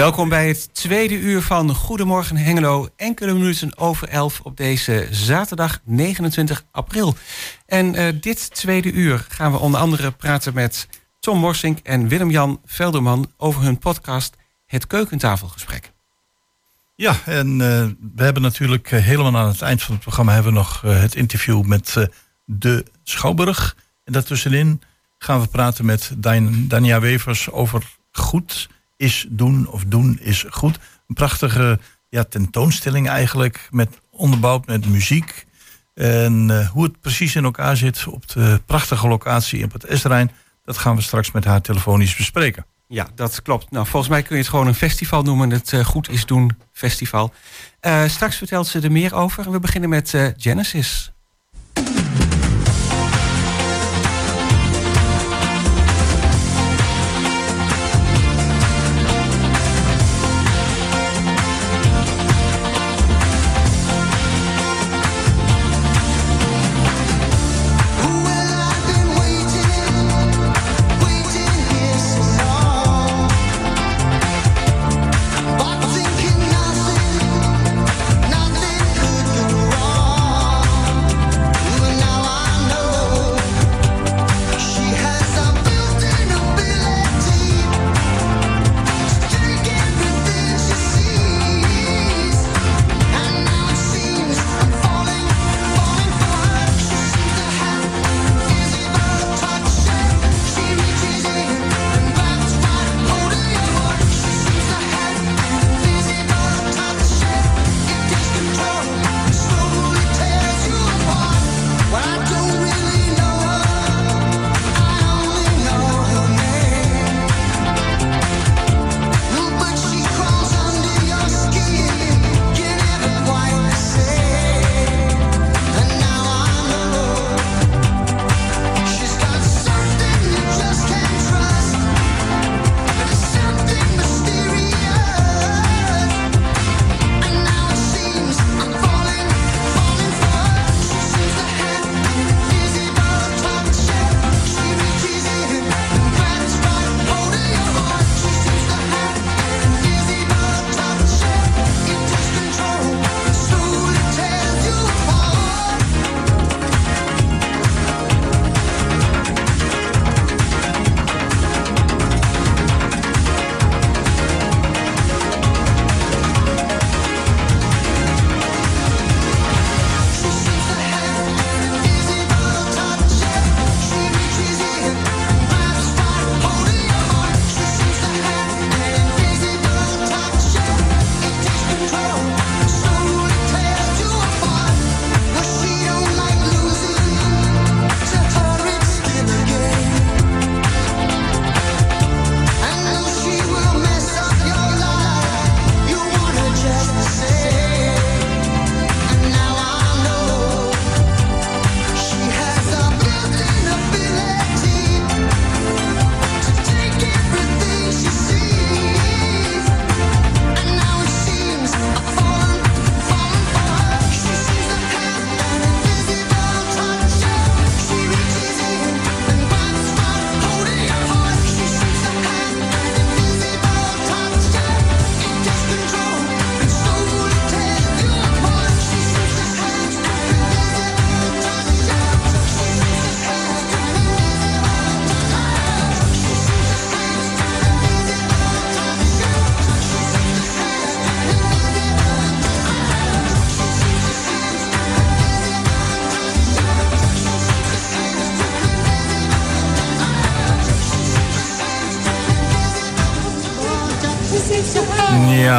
Welkom bij het tweede uur van Goedemorgen Hengelo. Enkele minuten over elf op deze zaterdag 29 april. En uh, dit tweede uur gaan we onder andere praten met Tom Morsink en Willem-Jan Velderman over hun podcast Het Keukentafelgesprek. Ja, en uh, we hebben natuurlijk uh, helemaal aan het eind van het programma hebben we nog het interview met de Schouwburg. En daartussenin gaan we praten met Dania Wevers over goed is doen of doen is goed. Een prachtige ja, tentoonstelling eigenlijk, met onderbouwd met muziek. En uh, hoe het precies in elkaar zit op de prachtige locatie op het Esrijn, dat gaan we straks met haar telefonisch bespreken. Ja, dat klopt. Nou, volgens mij kun je het gewoon een festival noemen, het uh, Goed is Doen Festival. Uh, straks vertelt ze er meer over. We beginnen met Genesis.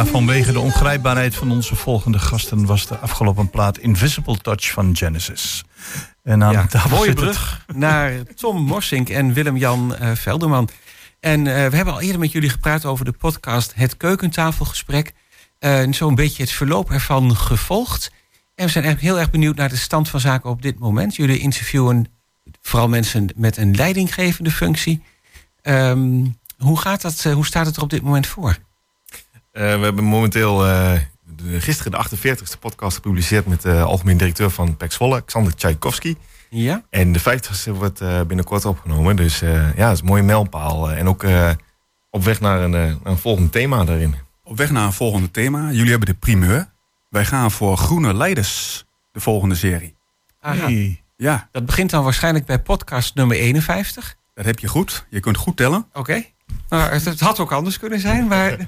Vanwege de ongrijpbaarheid van onze volgende gasten was de afgelopen plaat Invisible Touch van Genesis. En aan ja, mooie brug naar Tom Morsink en Willem-Jan uh, Velderman. En uh, we hebben al eerder met jullie gepraat over de podcast Het Keukentafelgesprek. Uh, Zo'n beetje het verloop ervan gevolgd. En we zijn eigenlijk heel erg benieuwd naar de stand van zaken op dit moment. Jullie interviewen vooral mensen met een leidinggevende functie. Um, hoe, gaat dat, hoe staat het er op dit moment voor? Uh, we hebben momenteel uh, de, gisteren de 48e podcast gepubliceerd met de algemeen directeur van PEC Zwolle, Xander Tchaikovsky. Ja. En de 50ste wordt uh, binnenkort opgenomen. Dus ja, het is een mooie mijlpaal. en ook op weg naar een, een volgend thema daarin. Op weg naar een volgende thema. Jullie hebben de primeur. Wij gaan voor groene leiders, de volgende serie. Aha. Hey. Ja, Dat begint dan waarschijnlijk bij podcast nummer 51. dat heb je goed. Je kunt goed tellen. Oké. Nou, het, het had ook anders kunnen zijn, maar...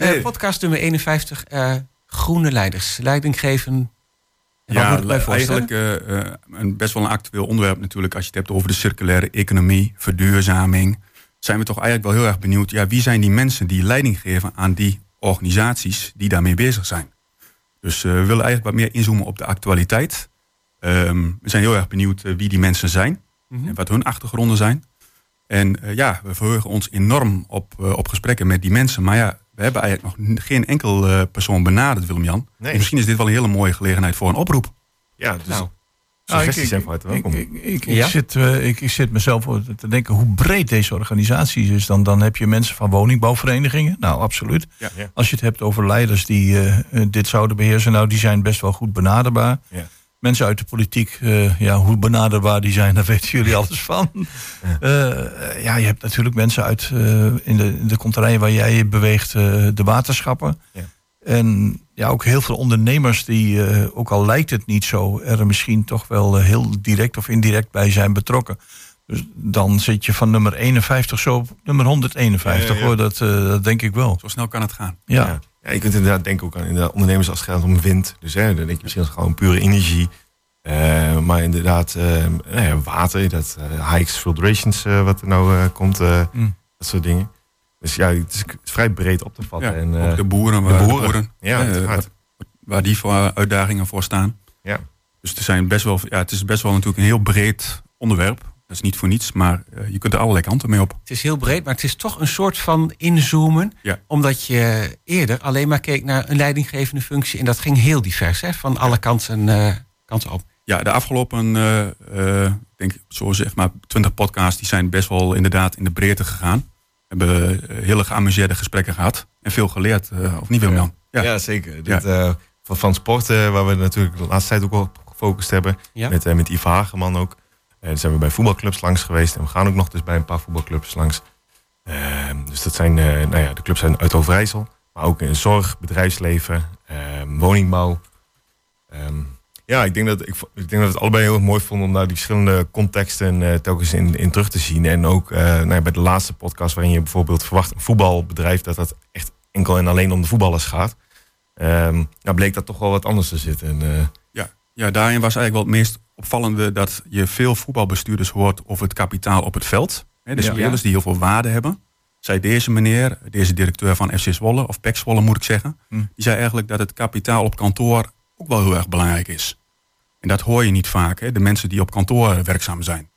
eh, Nee. podcast nummer 51, eh, groene leiders. Leiding geven. Ja, eigenlijk eh, een best wel een actueel onderwerp natuurlijk. Als je het hebt over de circulaire economie, verduurzaming. Zijn we toch eigenlijk wel heel erg benieuwd. Ja, wie zijn die mensen die leiding geven aan die organisaties die daarmee bezig zijn? Dus we willen eigenlijk wat meer inzoomen op de actualiteit. Ehm, we zijn heel erg benieuwd wie die mensen zijn. Mhm. En wat hun achtergronden zijn. En ja, we verheugen ons enorm op, op gesprekken met die mensen. Maar ja, we hebben eigenlijk nog geen enkel eh, persoon benaderd, Willem-Jan. Nee. Misschien is dit wel een hele mooie gelegenheid voor een oproep. Ja, dus Nou. suggesties ik, welkom. ik, ik, ik, Ja? zit, eh, ik, ik zit mezelf te denken hoe breed deze organisatie is. Dan, dan heb je mensen van woningbouwverenigingen. Nou, absoluut. Ja. Ja. Als je het hebt over leiders die eh, eh, dit zouden beheersen, nou, die zijn best wel goed benaderbaar. Ja. Mensen uit de politiek, eh, ja, hoe benaderbaar die zijn, daar weten jullie alles van. Eh, ja, je hebt natuurlijk mensen uit eh, in de, in de konterijen waar jij je beweegt, eh, de waterschappen. Ja. En ja, ook heel veel ondernemers die, eh, ook al lijkt het niet zo, er misschien toch wel heel direct of indirect bij zijn betrokken. Dus dan zit je van nummer 51 zo op nummer 151 Ja, ja, ja. hoor, dat, eh, dat denk ik wel. Zo snel kan het gaan. Ja. Ja. Je kunt inderdaad denken ook aan inderdaad, ondernemers als het gaat om wind. Dus hè, dan denk je misschien als gewoon pure energie. Eh, maar inderdaad, eh, nou ja, water, dat eh hikes, filtrations, eh, wat er nou komt, Mm. dat soort dingen. Dus ja, het is, het is vrij breed op te Ja, vatten. en, ook de boeren, de waar, boeren. ja, uiteraard. waar die voor uitdagingen voor staan. Ja. Dus er zijn best wel, ja, het is best wel natuurlijk een heel breed onderwerp. Dat is niet voor niets, maar eh, je kunt er allerlei kanten mee op. Het is heel breed, maar het is toch een soort van inzoomen. Ja. Omdat je eerder alleen maar keek naar een leidinggevende functie. En dat ging heel divers, hè, van alle kanten, eh, kanten op. Ja, de afgelopen, eh, eh, ik denk zo zeg maar, 20 podcasts, die zijn best wel inderdaad in de breedte gegaan. We hebben hele geamuseerde gesprekken gehad en veel geleerd, eh, of niet Willem-Jan? Ja, Ja. zeker. Dit, eh, van, van sport, eh, waar we natuurlijk de laatste tijd ook wel op gefocust hebben. Ja. Met, met Yves Hageman ook. En zijn we bij voetbalclubs langs geweest. En we gaan ook nog dus bij een paar voetbalclubs langs. Ehm, dus dat zijn, eh, nou ja, de clubs zijn uit Overijssel. Maar ook in zorg, bedrijfsleven, ehm, woningbouw. Ehm, ja, ik denk, dat, ik, ik denk dat het allebei heel mooi vonden om daar die verschillende contexten eh, telkens in, in terug te zien. En ook eh, nou ja, bij de laatste podcast waarin je bijvoorbeeld verwacht een voetbalbedrijf dat dat echt enkel en alleen om de voetballers gaat. Nou bleek dat toch wel wat anders te zitten. En, Ja, ja, daarin was eigenlijk wel het meest opvallende dat je veel voetbalbestuurders hoort over het kapitaal op het veld. Hè, de Ja. spelers die heel veel waarde hebben. Zei deze meneer, deze directeur van FC Zwolle, of PEC Zwolle moet ik zeggen. Hm. Die zei eigenlijk dat het kapitaal op kantoor ook wel heel erg belangrijk is. En dat hoor je niet vaak, hè, de mensen die op kantoor werkzaam zijn.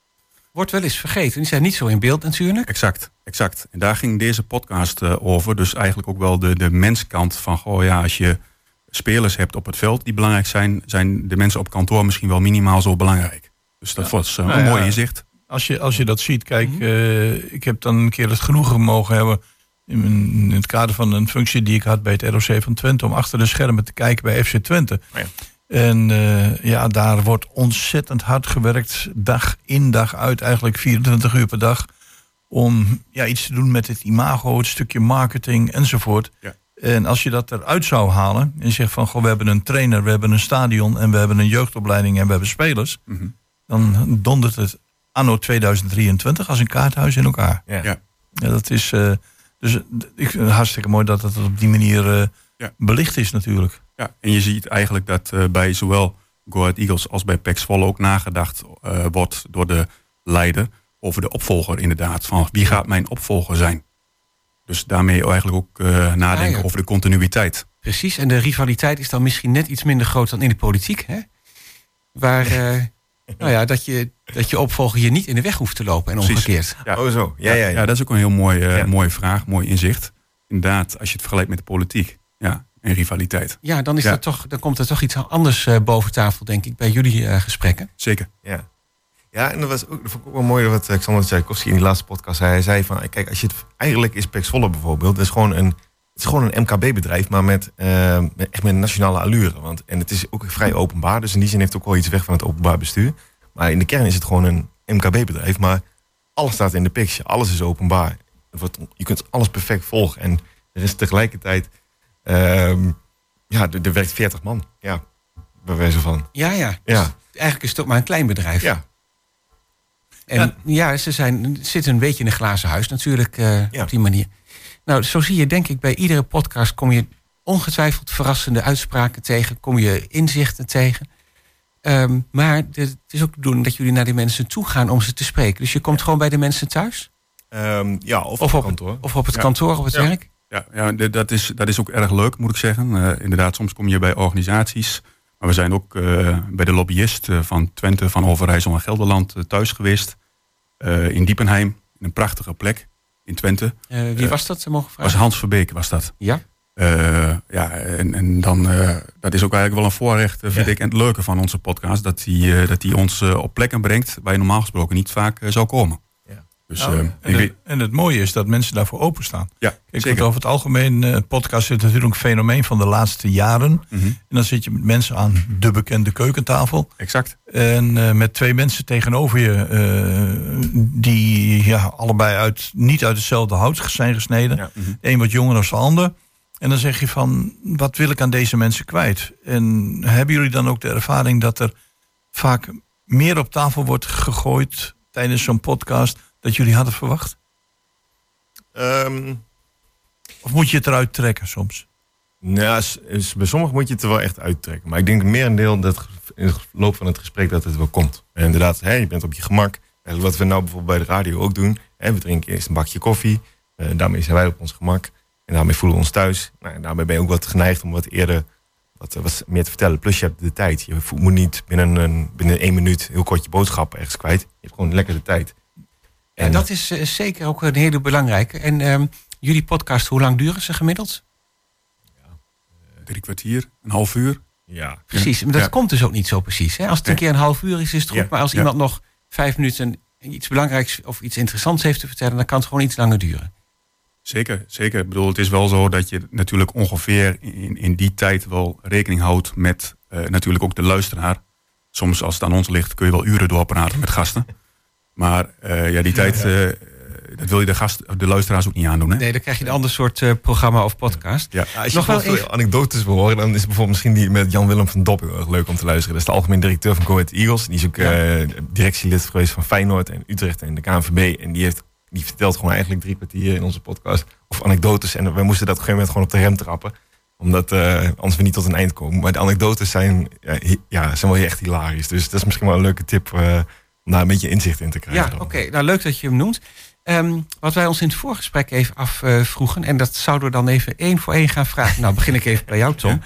Wordt wel eens vergeten. Die zijn niet zo in beeld natuurlijk. Exact, exact. En daar ging deze podcast eh, over. Dus eigenlijk ook wel de, de menskant van, goh ja, als je spelers hebt op het veld die belangrijk zijn, zijn de mensen op kantoor misschien wel minimaal zo belangrijk. Dus dat was eh, Nou een ja. mooi inzicht. Als je, als je dat ziet, kijk, Mhm. eh, ik heb dan een keer het genoegen mogen hebben. In, mijn- in het kader van een functie die ik had bij het ROC van Twente. om achter de schermen te kijken bij FC Twente. Oh ja. En eh, ja, daar wordt ontzettend hard gewerkt. dag in, dag uit, eigenlijk 24 uur per dag. om ja, iets te doen met het imago, het stukje marketing enzovoort. Ja. En als je dat eruit zou halen. en je zegt van, goh, we hebben een trainer, we hebben een stadion. en we hebben een jeugdopleiding en we hebben spelers. Mhm. dan dondert het anno 2023 als een kaarthuis in elkaar. ja. Ja. Ja, dat is eh, dus ik, vind het hartstikke mooi dat het op die manier eh, Ja. belicht is natuurlijk. Ja, en je ziet eigenlijk dat eh, bij zowel Go Ahead Eagles als bij PEC Zwolle ook nagedacht eh, wordt door de leider over de opvolger inderdaad. Van wie gaat mijn opvolger zijn? Dus daarmee eigenlijk ook eh, nadenken Ah, ja. over de continuïteit. Precies. En de rivaliteit is dan misschien net iets minder groot dan in de politiek. Hè? Waar, eh, nou ja, dat je, dat je opvolger je niet in de weg hoeft te lopen en Precies. omgekeerd. Ja. Oh zo, ja, ja, ja. dat is ook een heel mooi, eh, Ja. mooie vraag, mooi inzicht. Inderdaad, als je het vergelijkt met de politiek. Ja, en rivaliteit. Ja, dan, is Ja. Dat toch, dan komt er toch iets anders eh, boven tafel, denk ik, bij jullie eh, gesprekken. Zeker. Ja. Ja, en dat, was ook, dat vond ik ook wel mooi wat Alexander Tchaikovsky in die laatste podcast zei. Hij zei van, kijk, als je het, eigenlijk is Pek Zwolle bijvoorbeeld, dat is gewoon een, het is gewoon een MKB-bedrijf, maar met, eh, met- echt met een nationale allure. Want, en het is ook vrij openbaar, dus in die zin heeft het ook wel iets weg van het openbaar bestuur. Maar in de kern is het gewoon een MKB-bedrijf, maar alles staat in de picture, alles is openbaar. Wordt, je kunt alles perfect volgen en er is tegelijkertijd Ehm, ja, er, er werkt 40 man. Ja, bij wijze van. Ja, ja. Ja. Dus eigenlijk is het ook maar een klein bedrijf. Ja, En ja, ze zijn, zitten een beetje in een glazen huis natuurlijk eh, Ja. op die manier. Nou, zo zie je denk ik bij iedere podcast kom je ongetwijfeld verrassende uitspraken tegen. Kom je inzichten tegen. Ehm, maar de- het is ook de bedoeling dat jullie naar die mensen toe gaan om ze te spreken. Dus je komt gewoon bij de mensen thuis? Ehm, ja of, Of op op, kantoor. of op het Ja. kantoor, op het Ja. werk? Ja, ja dat, is, dat is ook erg leuk, moet ik zeggen. Eh, inderdaad, soms kom je bij organisaties. Maar we zijn ook eh, bij de lobbyist eh, van Twente, van Overijssel en Gelderland eh, thuis geweest. In Diepenheim, in een prachtige plek in Twente. Wie was dat, ze mogen was vragen? Hans Verbeek, was dat. Ja? Ja, en, en dan, dat is ook eigenlijk wel een voorrecht, vind Ja. ik. En het leuke van onze podcast, dat eh, dat die ons op plekken brengt waar je normaal gesproken niet vaak zou komen. Dus Nou, eh, en, ik het, en het mooie is dat mensen daarvoor openstaan. ja, Ik zeker. over het algemeen, eh podcast is natuurlijk een fenomeen van de laatste jaren. Mhm, En dan zit je met mensen aan de bekende keukentafel. Exact. En eh, met twee mensen tegenover je, eh, die ja, allebei uit, niet uit hetzelfde hout zijn gesneden. Ja. Mhm. Een wat jonger dan de ander. En dan zeg je van, wat wil ik aan deze mensen kwijt? En hebben jullie dan ook de ervaring dat er vaak meer op tafel wordt gegooid tijdens zo'n podcast dat jullie hadden verwacht? Ehm, Of moet je het eruit trekken soms? nou, bij sommigen moet je het er wel echt uittrekken. Maar ik denk merendeel dat in de loop van het gesprek dat het wel komt. En inderdaad, hè, je bent op je gemak. En wat we nou bijvoorbeeld bij de radio ook doen. Hè, we drinken eerst een bakje koffie. Eh, daarmee zijn wij op ons gemak. En daarmee voelen we ons thuis. Nou, en daarmee ben je ook wat geneigd om wat eerder wat, wat meer te vertellen. Plus je hebt de tijd. Je moet niet binnen, een, binnen één minuut heel kort je boodschap ergens kwijt. Je hebt gewoon lekker de tijd. En dat is eh, zeker ook een hele belangrijke. En ehm, jullie podcast, hoe lang duren ze gemiddeld? Drie kwartier, een half uur. Ja, Precies, maar dat Ja. komt dus ook niet zo precies. Hè? Als het een keer een half uur is, is het goed. Ja. Maar als Ja. iemand nog vijf minuten iets belangrijks of iets interessants heeft te vertellen, dan kan het gewoon iets langer duren. Zeker, zeker. Ik bedoel, het is wel zo dat je natuurlijk ongeveer in, in die tijd wel rekening houdt met eh, natuurlijk ook de luisteraar. Soms als het aan ons ligt kun je wel uren doorpraten met gasten. Maar eh, ja, die tijd, eh, dat wil je de, gast, de luisteraars ook niet aandoen. Hè? Nee, dan krijg je een ander soort eh, programma of podcast. Ja. Ja, als je Nog wel even- anekdotes wil horen, dan is bijvoorbeeld misschien die met Jan-Willem van Dop heel erg leuk om te luisteren. Dat is de algemeen directeur van Go Ahead Eagles. Die is ook eh, directielid geweest van Feyenoord en Utrecht en de KNVB. En die, heeft, die vertelt gewoon eigenlijk drie kwartier in onze podcast of anekdotes. En we moesten dat op een gegeven moment gewoon op de rem trappen. Omdat eh, anders we niet tot een eind komen. Maar de anekdotes zijn, ja, zijn wel echt hilarisch. Dus dat is misschien wel een leuke tip eh, daar een beetje inzicht in te krijgen. Ja, oké. Nou, leuk dat je hem noemt. Ehm, wat wij ons in het voorgesprek even afvroegen, en dat zouden we dan even één voor één gaan vragen. Nou, begin ik even bij jou, Tom.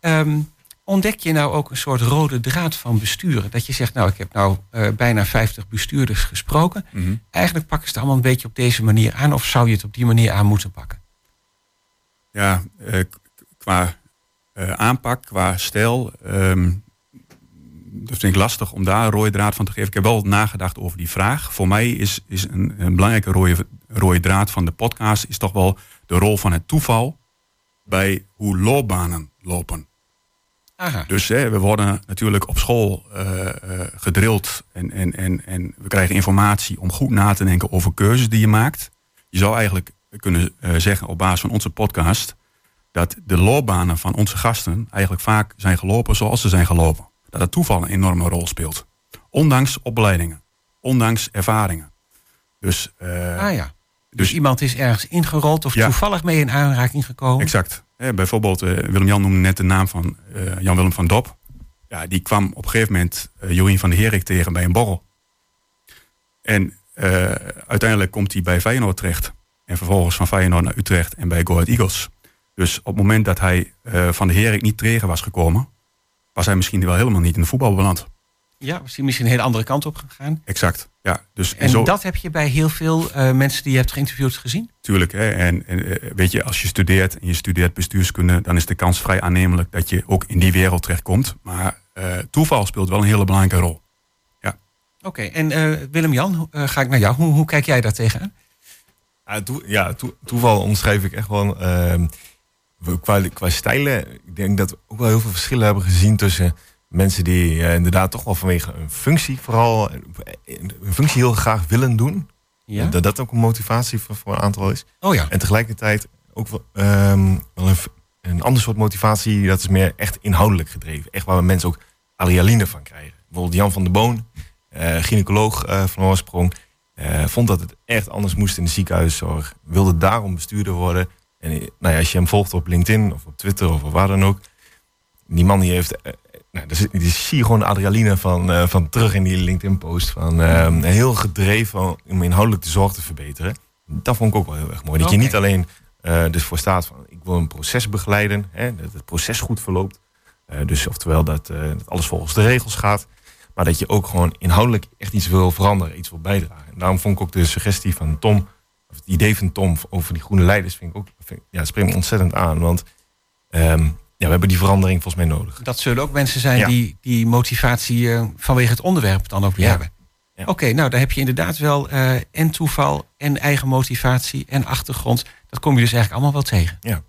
Ehm, ontdek je nou ook een soort rode draad van besturen? Dat je zegt, nou, ik heb nou eh, bijna 50 bestuurders gesproken. Mhm. Eigenlijk pakken ze het allemaal een beetje op deze manier aan, of zou je het op die manier aan moeten pakken? Ja, eh, qua eh, aanpak, qua stijl. ehm, dat vind ik lastig om daar een rode draad van te geven. Ik heb wel nagedacht over die vraag. Voor mij is, is een, een belangrijke rode, rode draad van de podcast... is toch wel de rol van het toeval bij hoe loopbanen lopen. Aha. Dus hè, we worden natuurlijk op school eh, gedrild en, en, en, en we krijgen informatie om goed na te denken over keuzes die je maakt. Je zou eigenlijk kunnen eh, zeggen op basis van onze podcast dat de loopbanen van onze gasten eigenlijk vaak zijn gelopen zoals ze zijn gelopen. Dat het toeval een enorme rol speelt. Ondanks opleidingen, ondanks ervaringen. Dus, eh, Ah ja. Dus, dus iemand is ergens ingerold of Ja. toevallig mee in aanraking gekomen. Exact. Bijvoorbeeld, eh, Willem-Jan noemde net de naam van eh, Jan-Willem van Dop. Ja, die kwam op een gegeven moment Jorien van der Herik tegen bij een borrel. En uiteindelijk komt hij bij Feyenoord terecht. En vervolgens van Feyenoord naar Utrecht en bij Go Ahead Eagles. Dus op het moment dat hij van der Herik niet tegen was gekomen... was hij misschien wel helemaal niet in de voetbal beland. Ja, was hij misschien een hele andere kant op gegaan. Exact. Ja, dus En zo, dat heb je bij heel veel eh, mensen die je hebt geïnterviewd gezien? Tuurlijk. Hè, en en eh, weet je, als je studeert en je studeert bestuurskunde, dan is de kans vrij aannemelijk dat je ook in die wereld terechtkomt. Maar eh, toeval speelt wel een hele belangrijke rol. Oké, en eh, Willem-Jan, eh, ga ik naar jou. Hoe, hoe kijk jij daar tegenaan? Ja, toe- ja toe- toeval omschrijf ik echt wel. ehm, qua, qua stijlen, ik denk dat we ook wel heel veel verschillen hebben gezien tussen mensen die eh, inderdaad toch wel vanwege een functie vooral eh, een functie heel graag willen doen. Ja? Dat dat ook een motivatie voor, voor een aantal is. Oh ja. En tegelijkertijd ook wel, ehm, wel een, een ander soort motivatie, dat is meer echt inhoudelijk gedreven. Echt waar mensen ook adrenaline van krijgen. Bijvoorbeeld Jan van der Boon, uh, gynaecoloog uh, van oorsprong, vond dat het echt anders moest in de ziekenhuiszorg. Wilde daarom bestuurder worden. En nou ja, als je hem volgt op LinkedIn of op Twitter of waar dan ook. Die man die heeft nou, dus, die zie je gewoon adrenaline van, van terug in die LinkedIn-post. Van heel gedreven om inhoudelijk de zorg te verbeteren. Dat vond ik ook wel heel erg mooi. Dat je niet alleen dus voor staat van ik wil een proces begeleiden, hè, dat het proces goed verloopt. dus oftewel dat, dat alles volgens de regels gaat. Maar dat je ook gewoon inhoudelijk echt iets wil veranderen, iets wil bijdragen. En daarom vond ik ook de suggestie van Tom, of het idee van Tom over die groene leiders, vind ik ook, vind, ja, spreekt me ontzettend aan. Want um, ja, we hebben die verandering volgens mij nodig. Dat zullen ook mensen zijn die die motivatie uh, vanwege het onderwerp dan ook weer ja. hebben. Ja. Oké, okay, nou daar heb je inderdaad wel uh, en toeval en eigen motivatie en achtergrond. Dat kom je dus eigenlijk allemaal wel tegen. Ja.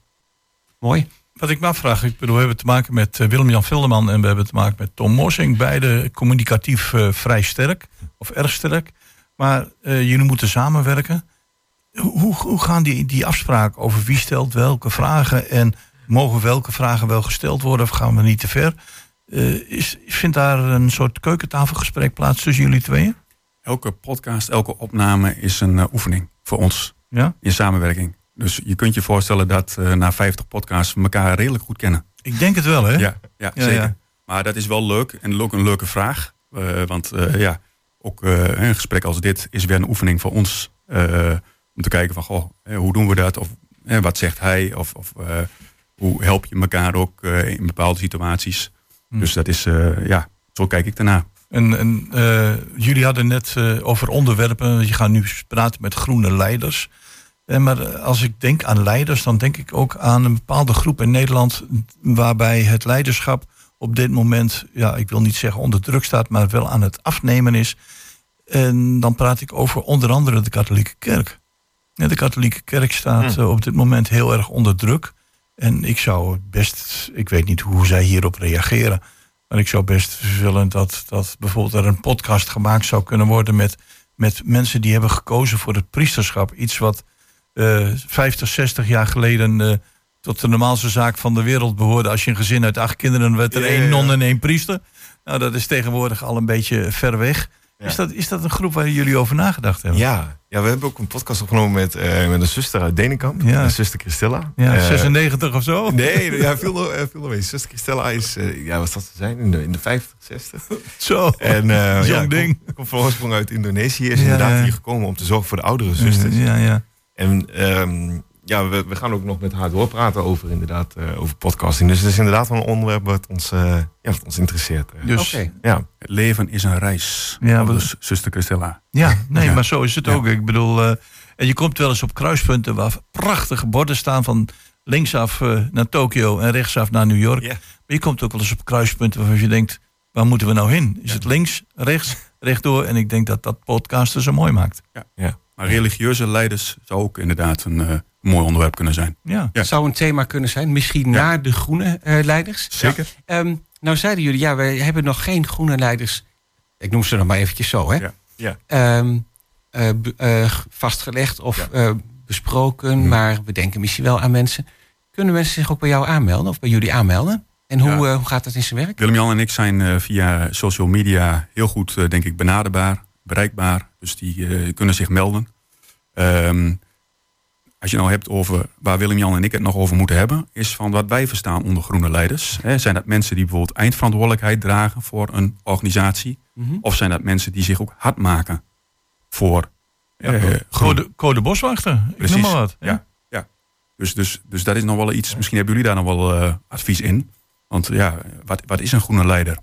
Mooi. Wat ik me afvraag, ik bedoel, we hebben te maken met uh, Willem-Jan Vilderman en we hebben te maken met Tom Morsing. Beide communicatief uh, vrij sterk, of erg sterk. Maar uh, jullie moeten samenwerken. Hoe, hoe gaan die, die afspraken over wie stelt welke vragen en mogen welke vragen wel gesteld worden of gaan we niet te ver? is, vindt daar een soort keukentafelgesprek plaats tussen jullie tweeën? Elke podcast, elke opname is een oefening voor ons ja? in samenwerking. Dus je kunt je voorstellen dat uh, na 50 podcasts we elkaar redelijk goed kennen. Ik denk het wel, hè? Ja, ja, ja zeker. Ja. Maar dat is wel leuk en ook een leuke vraag. Want ja, ook een gesprek als dit is weer een oefening voor ons. Om te kijken van, goh, hoe doen we dat? Of wat zegt hij? Of, of hoe help je elkaar ook in bepaalde situaties? Hm. Dus dat is, ja, zo kijk ik daarna. En, en jullie hadden net over onderwerpen. Je gaat nu praten met groene leiders. Maar als ik denk aan leiders, dan denk ik ook aan een bepaalde groep in Nederland waarbij het leiderschap op dit moment, ja, ik wil niet zeggen onder druk staat, maar wel aan het afnemen is. En dan praat ik over onder andere de katholieke kerk. De katholieke kerk staat hm. op dit moment heel erg onder druk. En ik zou best, ik weet niet hoe zij hierop reageren, maar ik zou best willen dat, dat bijvoorbeeld er een podcast gemaakt zou kunnen worden met, met mensen die hebben gekozen voor het priesterschap. Iets wat uh, 50, 60 jaar geleden uh, tot de normaalste zaak van de wereld behoorde. Als je een gezin uit acht kinderen werd er ja, één non en één priester. Nou, dat is tegenwoordig al een beetje ver weg. Ja. Is, dat, is dat een groep waar jullie over nagedacht hebben? Ja, ja we hebben ook een podcast opgenomen met, uh, met een zuster uit Denenkamp. Ja. Een zuster Christella. Ja, uh, 96 of zo? Nee, ja, veel, veel mee. Zuster Christella is, ja, wat dat te zijn, in de, in de 50, 60. Zo, en, zo'n ja, ding. Komt kom van oorsprong uit Indonesië. Is inderdaad hier gekomen om te zorgen voor de oudere zusters. Ja, ja. En um, ja, we, we, gaan ook nog met haar doorpraten over inderdaad uh, over podcasting. Dus het is inderdaad wel een onderwerp wat ons, uh, ja, wat ons interesseert. Uh. Dus okay. ja. het leven is een reis. Ja, dus zuster Christella. Ja, nee, ja. maar zo is het ja. ook. Ik bedoel, en je komt wel eens op kruispunten waar prachtige borden staan van linksaf naar Tokio en rechtsaf naar New York. Maar je komt ook wel eens op kruispunten waarvan je denkt, waar moeten we nou heen? Is het links, rechts, rechtdoor? En ik denk dat dat podcasten zo mooi maakt. Ja, ja. Maar religieuze leiders zou ook inderdaad een uh, mooi onderwerp kunnen zijn. Ja. ja. Zou een thema kunnen zijn, misschien ja. naar de groene uh, leiders. Zeker. Ja. Um, nou zeiden jullie, ja, we hebben nog geen groene leiders. Ik noem ze nog maar eventjes zo, hè? Ja. ja. Um, uh, vastgelegd of besproken, hmm. maar we denken misschien wel aan mensen. Kunnen mensen zich ook bij jou aanmelden of bij jullie aanmelden? En hoe, hoe gaat dat in zijn werk? Willem-Jan en ik zijn via social media heel goed, denk ik, benaderbaar bereikbaar. Dus die kunnen zich melden. Um, als je nou hebt over waar Willem-Jan en ik het nog over moeten hebben, is van wat wij verstaan onder groene leiders. He, zijn dat mensen die bijvoorbeeld eindverantwoordelijkheid dragen voor een organisatie? Mm -hmm. Of zijn dat mensen die zich ook hard maken voor ja, uh, code, code boswachter? Precies. Ik noem maar wat. Ja, ja. Dus, dus, dus dat is nog wel iets. Misschien hebben jullie daar nog wel uh, advies in. Want ja, wat, wat is een groene leider?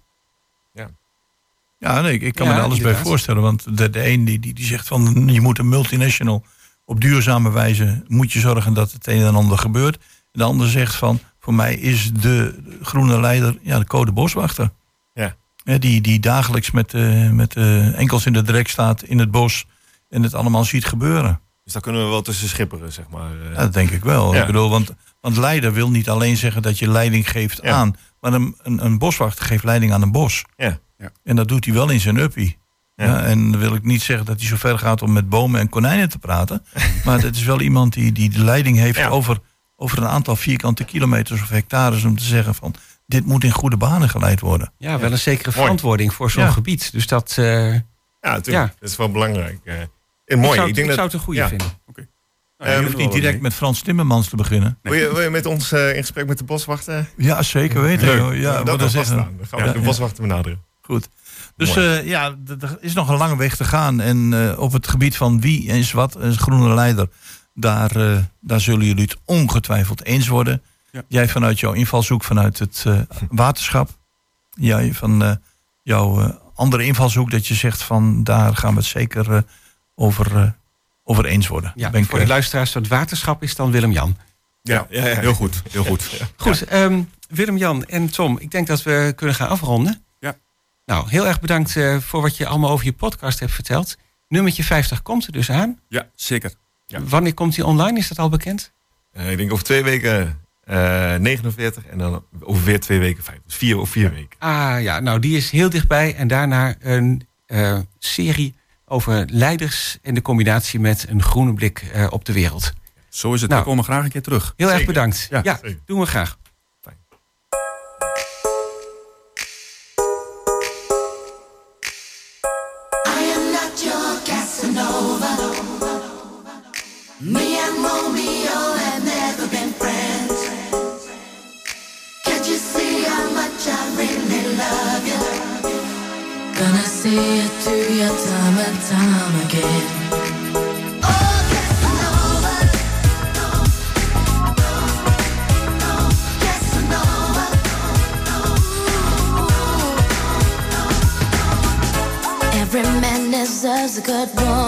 Ja, nee, ik, ik kan ja, me er alles bij voorstellen. Want de, de een die, die, die zegt van je moet een multinational op duurzame wijze moet je zorgen dat het een en ander gebeurt. De ander zegt van voor mij is de groene leider ja, de code boswachter. Ja. die, die dagelijks met, uh, met uh, enkels in de drek staat in het bos en het allemaal ziet gebeuren. Dus daar kunnen we wel tussen schipperen, zeg maar. Ja, dat denk ik wel. Ja. Ik bedoel, want, want leider wil niet alleen zeggen dat je leiding geeft ja. aan, maar een, een, een boswachter geeft leiding aan een bos. Ja. Ja. En dat doet hij wel in zijn uppie. Ja. ja. en dan wil ik niet zeggen dat hij zo ver gaat om met bomen en konijnen te praten. maar het is wel iemand die, die de leiding heeft ja. over over een aantal vierkante kilometers of hectares om te zeggen van dit moet in goede banen geleid worden. Ja, wel een zekere verantwoording voor zo'n gebied. Dus dat. Uh, ja, natuurlijk. Dat is wel belangrijk. Uh, en mooi. Ik, zou, ik, denk zou het een goede vinden. Oké. Nou, je hoeft niet direct met Frans Timmermans te beginnen. Wil, je, wil, je, met ons uh, in gesprek met de boswachter? Ja, zeker weten. Ja, dat is zeggen. Dan gaan we de boswachter benaderen. Goed. Dus uh, ja, er is nog een lange weg te gaan. En uh, op het gebied van wie is wat, een groene leider, daar, uh, daar zullen jullie het ongetwijfeld eens worden. Ja. Jij vanuit jouw invalshoek, vanuit het waterschap. Jij van jouw andere invalshoek, dat je zegt van daar gaan we het zeker over, over eens worden. Ja, ben voor ik, de luisteraars, het waterschap is dan Willem-Jan. Ja, ja, ja, heel goed. Heel goed. Goed, um, Willem-Jan en Tom, ik denk dat we kunnen gaan afronden. Nou, heel erg bedankt uh, voor wat je allemaal over je podcast hebt verteld. Nummertje 50 komt er dus aan. Ja, zeker. Ja. Wanneer komt hij online? Is dat al bekend? Uh, ik denk over twee weken uh, eh, 49 en dan over weer twee weken 5. Dus vier of vier weken. Ah ja, nou die is heel dichtbij. En daarna een serie over leiders en de combinatie met een groene blik op de wereld. Zo is het. Nou, we komen graag een keer terug. Heel erg bedankt. Ja, ja doen we graag. Me and Romeo have never been friends. Can't you see how much I really love you? Gonna see it through your time and time again. Oh. Every man deserves a good woman.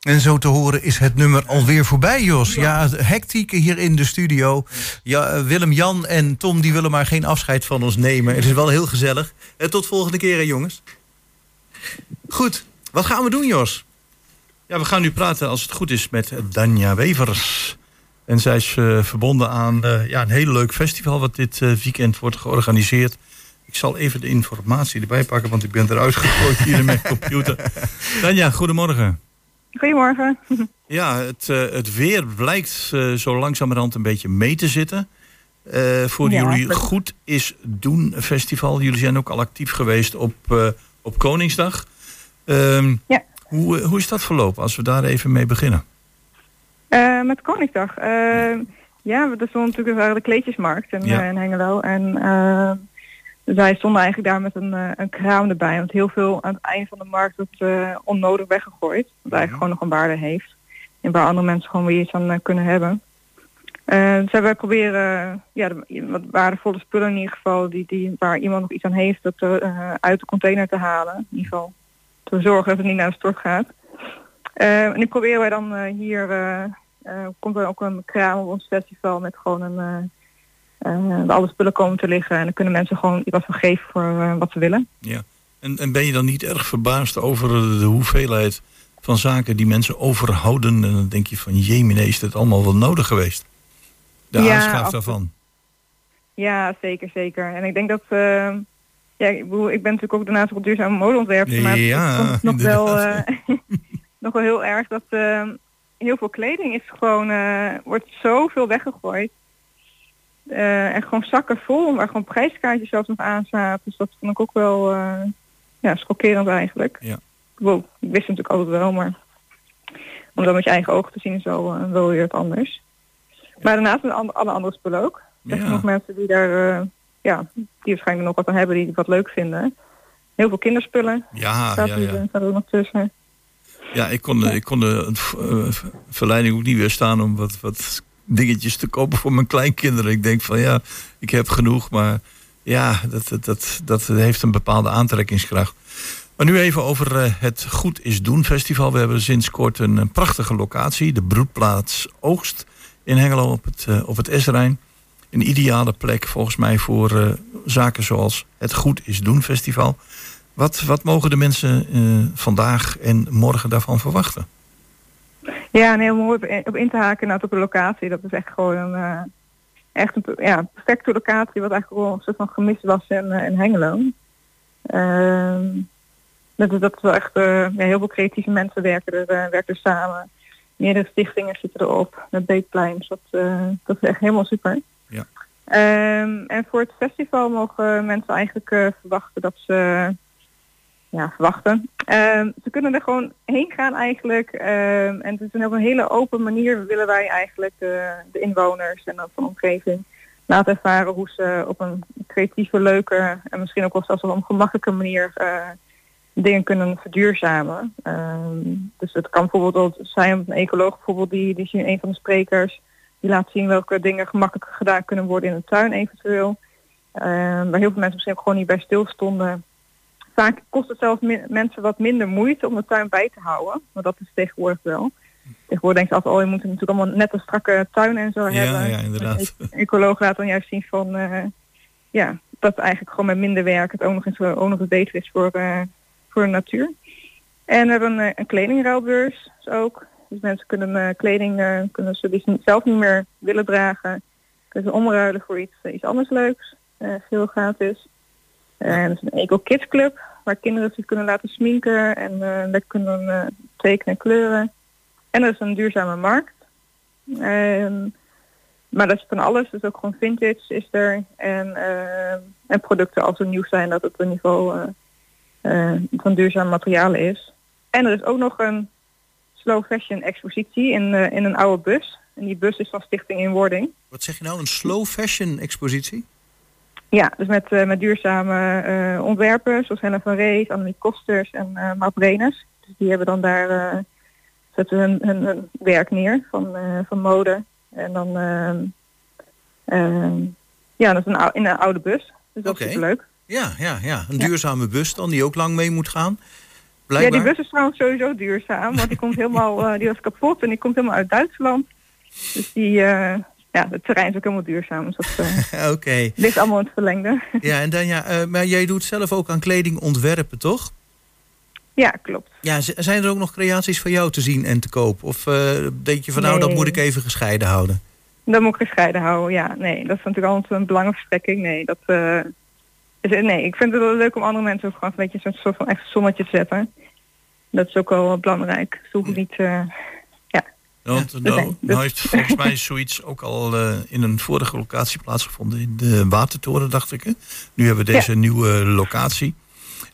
En zo te horen is het nummer alweer voorbij, Jos. Ja, hectiek hier in de studio. Ja, eh, Willem, Jan en Tom die willen maar geen afscheid van ons nemen. Het is wel heel gezellig. En tot volgende keer, hè, jongens. Goed, wat gaan we doen, Jos? Ja, we gaan nu praten, als het goed is, met Danja Wevers. En zij is uh, verbonden aan uh, ja, een heel leuk festival... wat dit uh, weekend wordt georganiseerd. Ik zal even de informatie erbij pakken... want ik ben eruit gegooid hier in mijn computer. Danja, goedemorgen. Goedemorgen. Ja, het, uh, het weer blijkt uh, zo langzamerhand een beetje mee te zitten. Uh, voor ja, jullie dat... Goed is Doen festival. Jullie zijn ook al actief geweest op, op Koningsdag. Um, ja. hoe, hoe is dat verlopen, als we daar even mee beginnen? met Koningsdag? ja, dat is natuurlijk de kleedjesmarkt in, ja. in Hengelo. En dus wij stonden eigenlijk daar met een, uh, een kraam erbij. Want heel veel aan het eind van de markt wordt uh, onnodig weggegooid. Wat eigenlijk gewoon nog een waarde heeft. En waar andere mensen gewoon weer iets aan uh, kunnen hebben. dus wij proberen ja, de, wat waardevolle spullen in ieder geval, die, die, waar iemand nog iets aan heeft, dat uit de container te halen. In ieder geval te zorgen dat het niet naar de stort gaat. en nu proberen wij dan hier, komt er ook een kraam op ons festival met gewoon een uh, alle spullen komen te liggen en dan kunnen mensen gewoon wat van geven voor uh, wat ze willen. Ja, en, en ben je dan niet erg verbaasd over de hoeveelheid van zaken die mensen overhouden? En dan denk je van, jemine, is dit allemaal wel nodig geweest? De ja, aanschaf daarvan. Ja, zeker, zeker. En ik denk dat... Uh, ja, ik, bedoel, ik ben natuurlijk ook daarnaast ook duurzame modeontwerper. Maar ja, het nog wel, nog wel heel erg dat heel veel kleding is gewoon... wordt zoveel weggegooid. Uh, en gewoon zakken vol, waar gewoon prijskaartjes zelfs nog aan zaten. Dus dat vond ik ook wel uh, ja, schokkerend eigenlijk. Ja. Wow, ik wist natuurlijk altijd wel, maar om dat met je eigen ogen te zien is wel, uh, wel weer wat anders. Ja. Maar daarnaast met alle andere spullen ook. Er zijn nog mensen die daar, ja, die waarschijnlijk nog wat aan hebben, die wat leuk vinden. Heel veel kinderspullen. Ja, staat ja, ja. Staat er nog tussen. Ja, ik kon, ik kon de verleiding ook niet weerstaan om wat, wat dingetjes te kopen voor mijn kleinkinderen. Ik denk van ja, ik heb genoeg, maar ja, dat, dat, dat, dat heeft een bepaalde aantrekkingskracht. Maar nu even over uh, het Goed is Doen festival. We hebben sinds kort een, een prachtige locatie, de broedplaats Oogst in Hengelo op het, uh, op het. Een ideale plek volgens mij voor zaken zoals het Goed is Doen festival. Wat, wat mogen de mensen vandaag en morgen daarvan verwachten? Ja, en heel mooi op in te haken nou, op de locatie. Dat is echt gewoon een, uh, echt een ja, perfecte locatie, wat eigenlijk wel een soort van gemist was in, uh, in Hengelo. Uh, dat, dat is wel echt, ja, heel veel creatieve mensen werken er, werken er samen. Meerdere stichtingen zitten erop, met Beekplein. Dus dat, dat is echt helemaal super. Ja. Um, en voor het festival mogen mensen eigenlijk verwachten dat ze ja, verwachten. Uh, ze kunnen er gewoon heen gaan eigenlijk. Uh, en het is een, op een hele open manier willen wij eigenlijk de, de inwoners en van de omgeving laten ervaren hoe ze op een creatieve, leuke en misschien ook wel zelfs op een gemakkelijke manier uh, dingen kunnen verduurzamen. Ehm, dus het kan bijvoorbeeld zijn een ecoloog bijvoorbeeld die, die zien een van de sprekers die laat zien welke dingen gemakkelijk gedaan kunnen worden in de tuin eventueel. waar heel veel mensen misschien ook gewoon niet bij stilstonden vaak kost het zelfs mensen wat minder moeite om de tuin bij te houden. Maar dat is tegenwoordig wel. Tegenwoordig denk je altijd, oh je moet natuurlijk allemaal net een strakke tuin en zo ja, hebben. Ja, inderdaad. Een ecoloog laat dan juist zien van, uh, ja, dat eigenlijk gewoon met minder werk het ook nog eens ook nog eens beter is voor, uh, voor de natuur. En we hebben een, een kledingruilbeurs dus ook. Dus mensen kunnen uh, kleding, kunnen ze die zelf niet meer willen dragen, kunnen ze omruilen voor iets, iets anders leuks. veel gratis. En het is een Eco Kids Club, waar kinderen zich kunnen laten sminken en lekker kunnen uh, tekenen en kleuren. En er is een duurzame markt. En, maar dat is van alles, dus ook gewoon vintage is er. En, en producten als er nieuw zijn, dat het een niveau van duurzame materialen is. En er is ook nog een slow fashion expositie in, in een oude bus. En die bus is van Stichting in Wording. Wat zeg je nou, een slow fashion expositie? Ja, dus met, uh, met duurzame uh, ontwerpen, zoals Helen van Rees, Annemie Kosters en uh, Mark Breners. Dus die hebben dan daar, zetten hun, hun, hun, werk neer van, van mode. En dan, ja, dat is een, in een oude bus. Dus dat okay. is leuk. Ja, ja, ja, een duurzame bus dan, die ook lang mee moet gaan. blijkbaar. Ja, die bus is trouwens sowieso duurzaam, want die komt helemaal, die was kapot en die komt helemaal uit Duitsland. Dus die, ja, het terrein is ook helemaal duurzaam. Dus dat uh, okay. ligt allemaal in het verlengde. ja, en dan ja, uh, maar jij doet zelf ook aan kleding ontwerpen, toch? Ja, klopt. Ja, zijn er ook nog creaties van jou te zien en te koop? Of uh, denk je van nou, dat moet ik even gescheiden houden? Dat moet ik gescheiden houden, ja. Nee, dat is natuurlijk altijd een belangenverstrekking. Nee, dat, is, nee, ik vind het wel leuk om andere mensen ook gewoon een beetje zo'n soort van echt zonnetje te zetten. Dat is ook wel belangrijk. Dus hoef niet want nou, nou heeft volgens mij zoiets ook al uh, in een vorige locatie plaatsgevonden. In de Watertoren, dacht ik. Hè? Nu hebben we deze nieuwe locatie.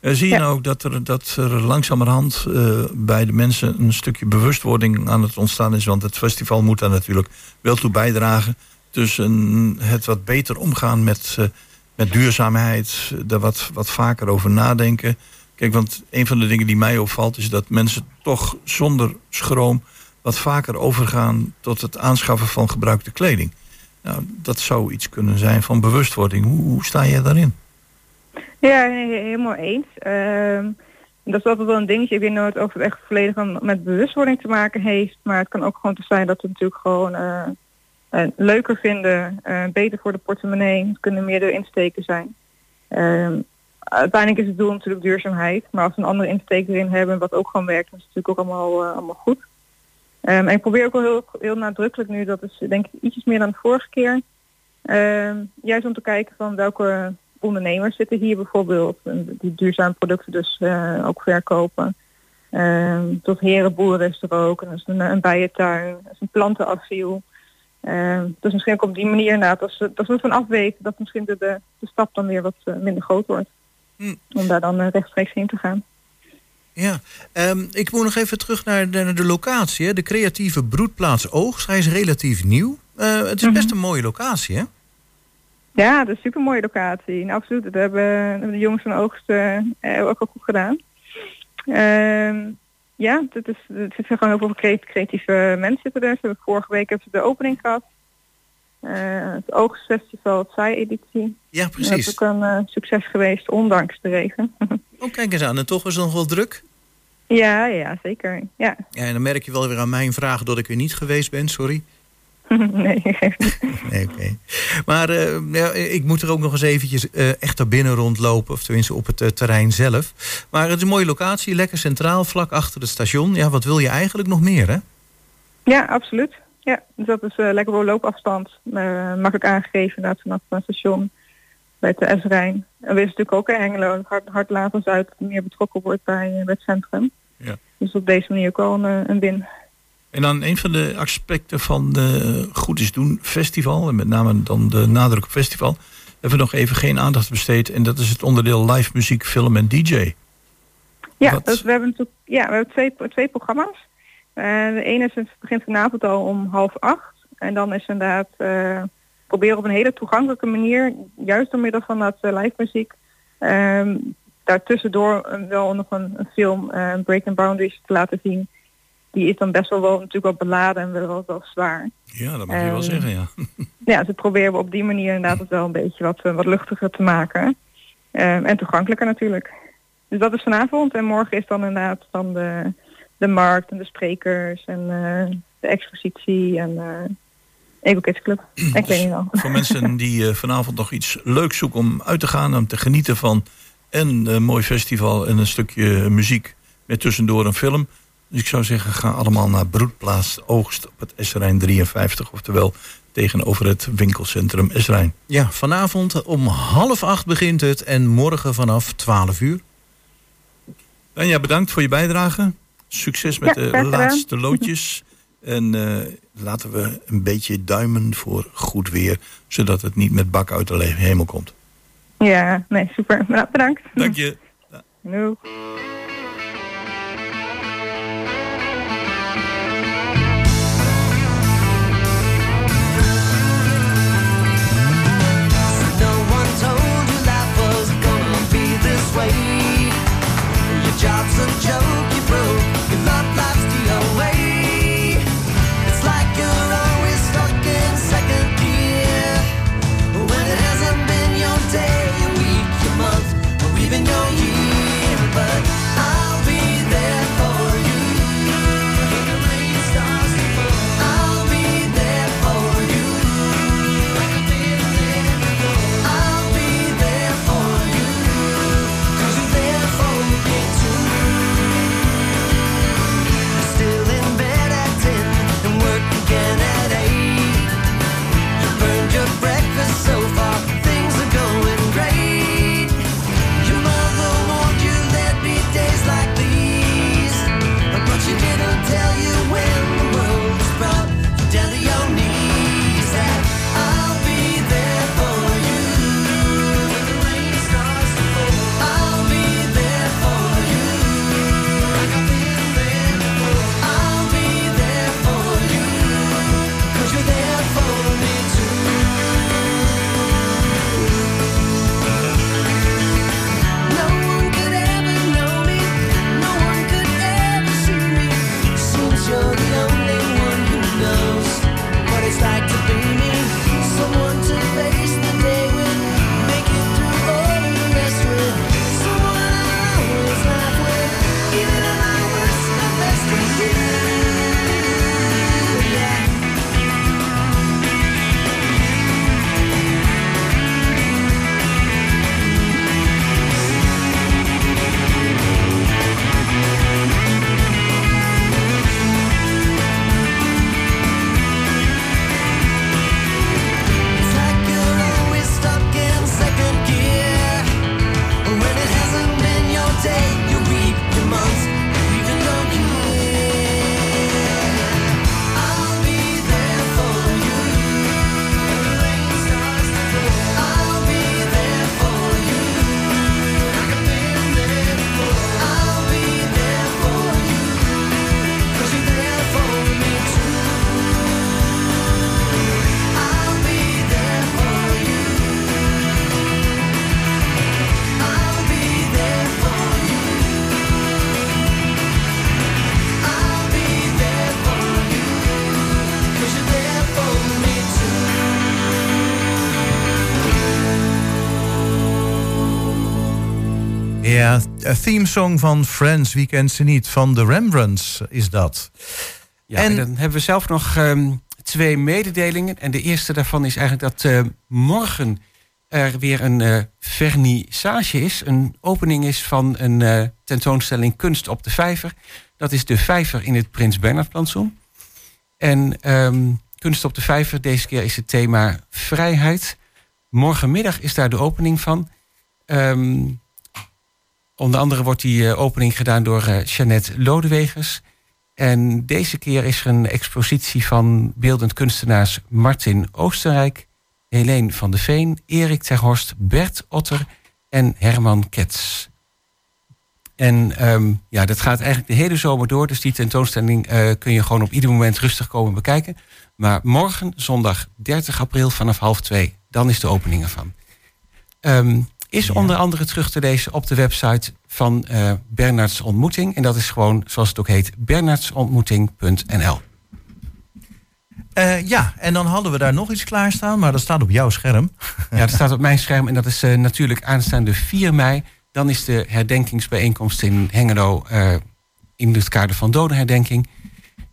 Uh, zie je ja. nou ook dat er, dat er langzamerhand uh, bij de mensen een stukje bewustwording aan het ontstaan is? Want het festival moet daar natuurlijk wel toe bijdragen. Dus een, het wat beter omgaan met, met duurzaamheid. Daar wat, wat vaker over nadenken. Kijk, want een van de dingen die mij opvalt is dat mensen toch zonder schroom wat vaker overgaan tot het aanschaffen van gebruikte kleding. Nou, dat zou iets kunnen zijn van bewustwording. Hoe, sta je daarin? Ja, helemaal eens. Uh, dat is altijd wel een dingetje. Ik weet nooit of het echt volledig met bewustwording te maken heeft. Maar het kan ook gewoon te zijn dat we natuurlijk gewoon uh, uh, leuker vinden. Uh, beter voor de portemonnee. Het kunnen meerdere insteken zijn. Ehm, uiteindelijk is het doel natuurlijk duurzaamheid. Maar als we een andere insteek erin hebben wat ook gewoon werkt, is het natuurlijk ook allemaal, allemaal goed. Um, en ik probeer ook wel heel, heel nadrukkelijk nu, dat is denk ik ietsjes meer dan de vorige keer. Um, juist om te kijken van welke ondernemers zitten hier bijvoorbeeld, die duurzame producten dus uh, ook verkopen. Um, tot herenboeren is er ook, en dat is een, een bijentuin, dat is een plantenasiel. Um, dus misschien ook op die manier inderdaad, als, als we van afweten, dat misschien de, de, de stap dan weer wat uh, minder groot wordt. Hm. Om daar dan uh, rechtstreeks heen te gaan. Ja, um, ik moet nog even terug naar de, naar de locatie. Hè. De creatieve broedplaats Oogst. Hij is relatief nieuw. Uh, het is best mhm. een mooie locatie, hè? Ja, dat is een super mooie locatie. Nou, absoluut. Dat hebben de jongens van Oogst uh, ook al goed gedaan. Uh, ja, het, is, het zit gewoon heel veel creatieve mensen zitten er. Ze hebben vorige week hebben ze de opening gehad. Uh, het Oogstfestival, het Zij-editie. Ja, precies. Dat is ook een succes geweest, ondanks de regen. oh, kijk eens aan. En toch was het nog wel druk? Ja, ja, zeker. Ja. ja. En dan merk je wel weer aan mijn vraag dat ik er niet geweest ben, sorry. nee, nee oké. Maar uh, ja, ik moet er ook nog eens eventjes uh, echt naar binnen rondlopen. Of tenminste op het uh, terrein zelf. Maar het is een mooie locatie, lekker centraal, vlak achter het station. Ja, wat wil je eigenlijk nog meer, hè? Ja, absoluut. Ja, dus dat is lekker voor loopafstand. makkelijk aangegeven inderdaad vanaf het station bij het S-Rijn. En we is natuurlijk ook in Hengelo hard, hard laten Zuid meer betrokken wordt bij, bij het centrum. Ja. Dus op deze manier ook wel een, een win. En dan een van de aspecten van de Goed is Doen festival, en met name dan de nadruk op festival, hebben we nog even geen aandacht besteed. En dat is het onderdeel live muziek, film en DJ. Ja, dus we hebben natuurlijk ja, we hebben twee, twee programma's. Uh, de ene is, het begint vanavond al om half acht. En dan is inderdaad uh, proberen op een hele toegankelijke manier, juist door middel van dat uh, live muziek, um, daartussendoor wel nog een, een film, Breaking Boundaries, te laten zien die is dan best wel, wel natuurlijk wel beladen en wel, wel zwaar. Ja, dat mag je wel ehm, zeggen, ja. ja, ze proberen we op die manier inderdaad het wel een beetje wat, eh, wat luchtiger te maken. Um, en toegankelijker natuurlijk. Dus dat is vanavond en morgen is dan inderdaad dan de, de markt en de sprekers en uh, de expositie en uh, Kids Club. ik weet niet wel. Voor mensen die uh, vanavond nog iets leuks zoeken om uit te gaan, om te genieten van een mooi festival en een stukje muziek met tussendoor een film dus ik zou zeggen, ga allemaal naar Broedplaats Oogst op het Esrijn 53. Oftewel tegenover het winkelcentrum Esrijn. Ja, vanavond om half acht begint het en morgen vanaf 12 uur. ja, bedankt voor je bijdrage. Succes met de laatste loodjes. En uh, laten we een beetje duimen voor goed weer. Zodat het niet met bak uit de hemel komt. Ja, nee, super. Bedankt. Dank je. Doei. job's a joke Een theme song van Friends, wie kent ze niet? Van de Rembrandts is dat. Ja, en, dan hebben we zelf nog ehm, twee mededelingen. En de eerste daarvan is eigenlijk dat uh, morgen er weer een uh, vernissage is. Een opening is van een uh, tentoonstelling Kunst op de Vijver. Dat is de Vijver in het Prins Bernhard plantsoen. En um, Kunst op de Vijver, deze keer is het thema vrijheid. Morgenmiddag is daar de opening van. Um, onder andere wordt die uh, opening gedaan door uh, Jeannette Lodewegers. En deze keer is er een expositie van beeldend kunstenaars Martin Oostenrijk, Helene van de Veen, Erik Terhorst, Bert Otter en Herman Kets. En um, ja, dat gaat eigenlijk de hele zomer door. Dus die tentoonstelling uh, kun je gewoon op ieder moment rustig komen bekijken. Maar morgen, zondag 30 april vanaf half twee, dan is de opening ervan. Um, is ja. onder andere terug te lezen op de website van uh, Bernards Ontmoeting. En dat is gewoon, zoals het ook heet, bernardsontmoeting.nl. Uh, ja, en dan hadden we daar nog iets klaarstaan, maar dat staat op jouw scherm. Ja, dat staat op mijn scherm en dat is uh, natuurlijk aanstaande 4 mei. Dan is de herdenkingsbijeenkomst in Hengelo uh, in het kader van dodenherdenking.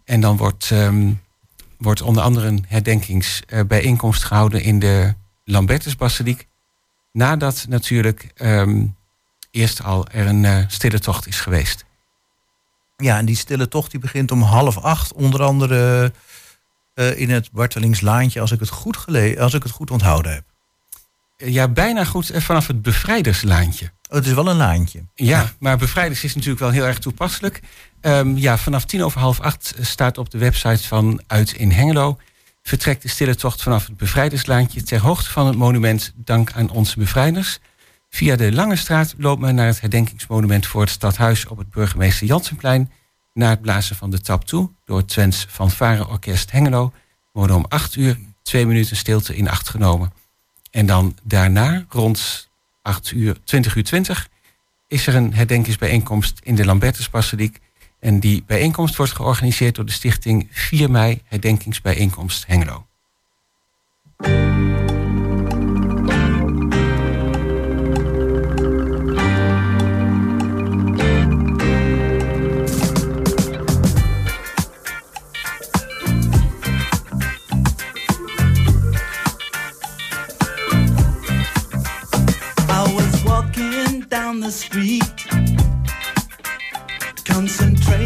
En dan wordt, um, wordt onder andere een herdenkingsbijeenkomst gehouden in de Lambertusbasiliek. Nadat natuurlijk um, eerst al er een uh, stille tocht is geweest. Ja, en die stille tocht die begint om half acht. Onder andere uh, in het Bartelingslaantje, als ik het goed, gele als ik het goed onthouden heb. Ja, bijna goed vanaf het bevrijderslaantje. Oh, het is wel een laantje. Ja, maar bevrijders is natuurlijk wel heel erg toepasselijk. Um, ja, vanaf tien over half acht staat op de website van Uit in Hengelo... vertrekt de stille tocht vanaf het bevrijderslaantje... ter hoogte van het monument Dank aan onze bevrijders. Via de Lange Straat loopt men naar het herdenkingsmonument... voor het stadhuis op het burgemeester Jansenplein... na het blazen van de tap toe door Twents Fanfare-orkest Hengelo... worden om acht uur twee minuten stilte in acht genomen... En dan daarna, rond 8 uur, 20 uur 20, is er een herdenkingsbijeenkomst in de Lambertusbasiliek. En die bijeenkomst wordt georganiseerd door de stichting 4 mei Herdenkingsbijeenkomst Hengelo.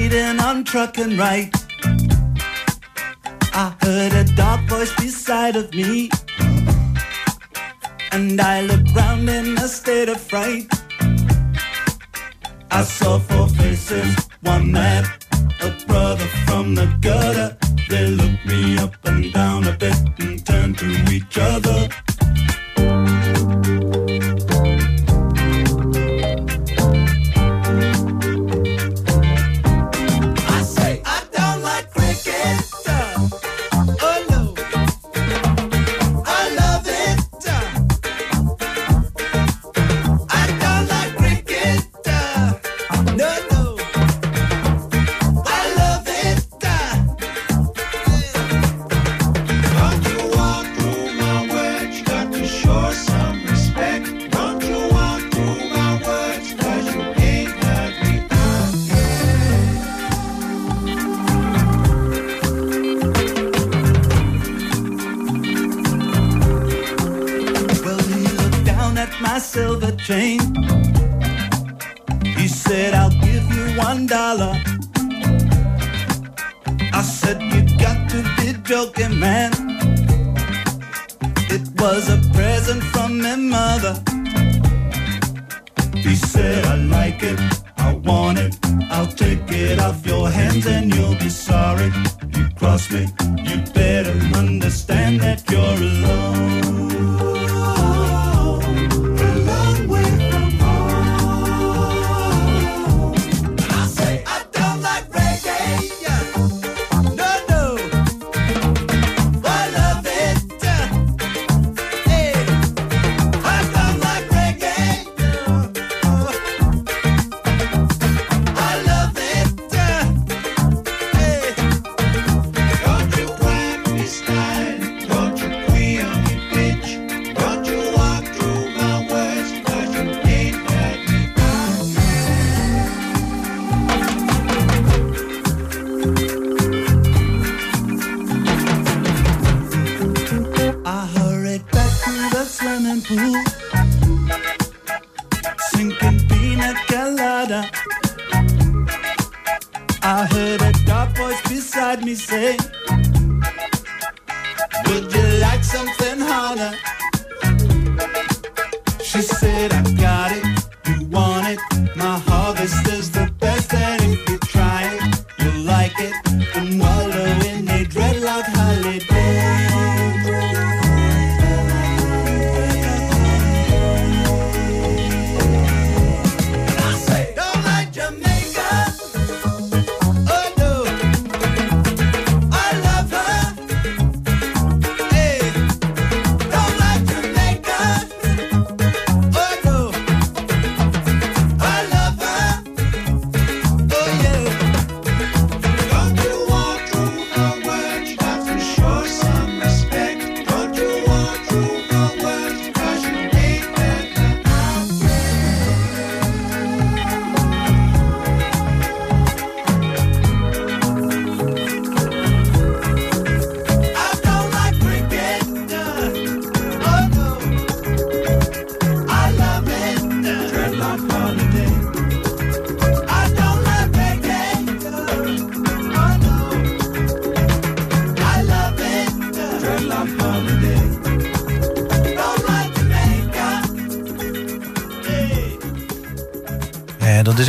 Concentrating on trucking right. I heard a dark voice beside of me, and I looked round in a state of fright. I saw four faces, one man, a brother from the gutter. They looked me up and down a bit and turned to each other.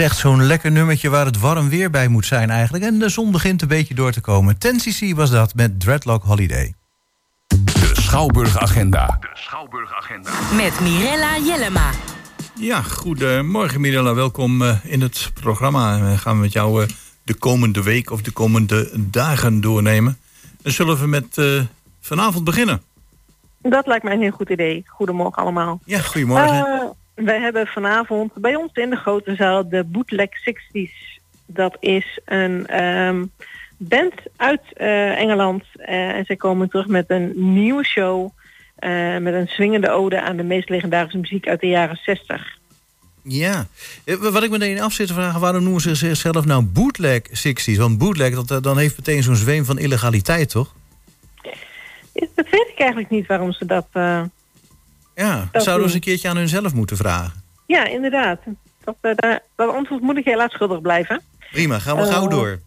Echt zo'n lekker nummertje waar het warm weer bij moet zijn eigenlijk. En de zon begint een beetje door te komen. Ten CC was dat met Dreadlock Holiday. De Schouwburg-agenda. Met Mirella Jellema. Ja, goedemorgen Mirella. Welkom eh, in het programma. We gaan met jou eh, de komende week of de komende dagen doornemen. En zullen we met eh, vanavond beginnen? Dat lijkt mij een heel goed idee. Goedemorgen allemaal. Ja, goedemorgen. Eh, wij hebben vanavond bij ons in de grote zaal de Bootleg 60s. Dat is een ehm, band uit eh, Engeland. eh, en zij komen terug met een nieuwe show. eh, met een swingende ode aan de meest legendarische muziek uit de jaren 60. Ja, wat ik meteen af zit te vragen... waarom noemen ze zichzelf nou bootleg 60s? Want bootleg, dat, dan heeft meteen zo'n zweem van illegaliteit, toch? Dat weet ik eigenlijk niet waarom ze dat... Ja, Dat zouden we eens een keertje aan hunzelf moeten vragen. ja, inderdaad. Dat, eh, daar- dat antwoord moet ik helaas schuldig blijven. Prima, gaan we gauw door. Eh,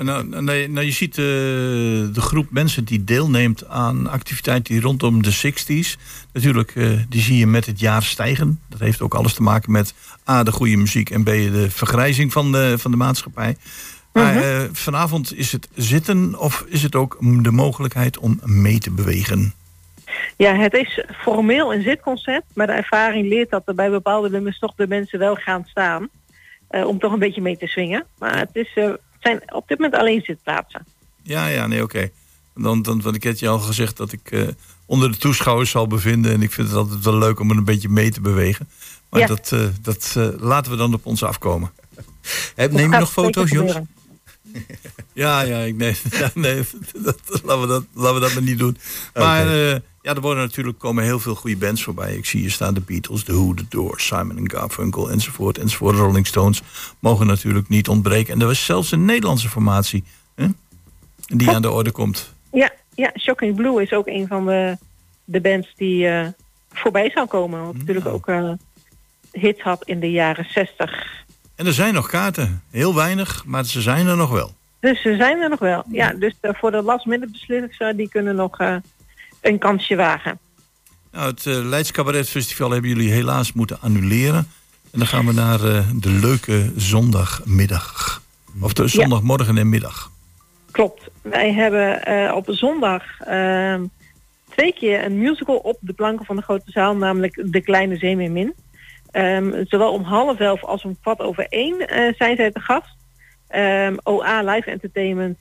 Nou, nou, nou, je ziet eh, de groep mensen die deelneemt aan activiteiten die rondom de 60s. Natuurlijk, eh, die zie je met het jaar stijgen. Dat heeft ook alles te maken met A, de goede muziek en B, de vergrijzing van de, van de maatschappij. Maar eh, vanavond is het zitten of is het ook de mogelijkheid om mee te bewegen? Ja, het is formeel een zitconcert, maar de ervaring leert dat er bij bepaalde nummers toch de mensen wel gaan staan. eh, om toch een beetje mee te swingen. Maar het, is, eh, het zijn op dit moment alleen zitplaatsen. Ja, ja, nee, oké. Dan, dan, want ik had je al gezegd dat ik eh, onder de toeschouwers zal bevinden. En ik vind het altijd wel leuk om er een beetje mee te bewegen. Maar Ja. dat, eh, dat laten we dan op ons afkomen. Heb, neem je nog foto's, Jos? Ja, ja, ik, nee, ja, nee dat, laten, we dat, laten we dat maar niet doen. Maar ja, er worden natuurlijk komen heel veel goede bands voorbij. Ik zie hier staan de Beatles, The Who, The Doors, Simon Garfunkel enzovoort. Enzovoort. Rolling Stones mogen natuurlijk niet ontbreken. En er was zelfs een Nederlandse formatie hè, die aan de orde komt. Ja, ja, Shocking Blue is ook een van de, de bands die eh, voorbij zou komen. Wat natuurlijk ook eh, hits had in de jaren 60. En er zijn nog kaarten. Heel weinig, maar ze zijn er nog wel. Dus ze zijn er nog wel. Ja, dus eh, voor de last minute beslissers, die kunnen nog een kansje wagen. Nou, het eh, Leids Cabaret Festival hebben jullie helaas moeten annuleren. En dan gaan we naar eh, de leuke zondagmiddag. Of de zondagmorgen en middag. Klopt. Wij hebben eh, op zondag ehm, twee keer een musical op de planken van de grote zaal, namelijk De Kleine Zeemeermin. Ehm zowel om half elf als om kwart over één zijn zij te gast. Ehm, OA Live Entertainment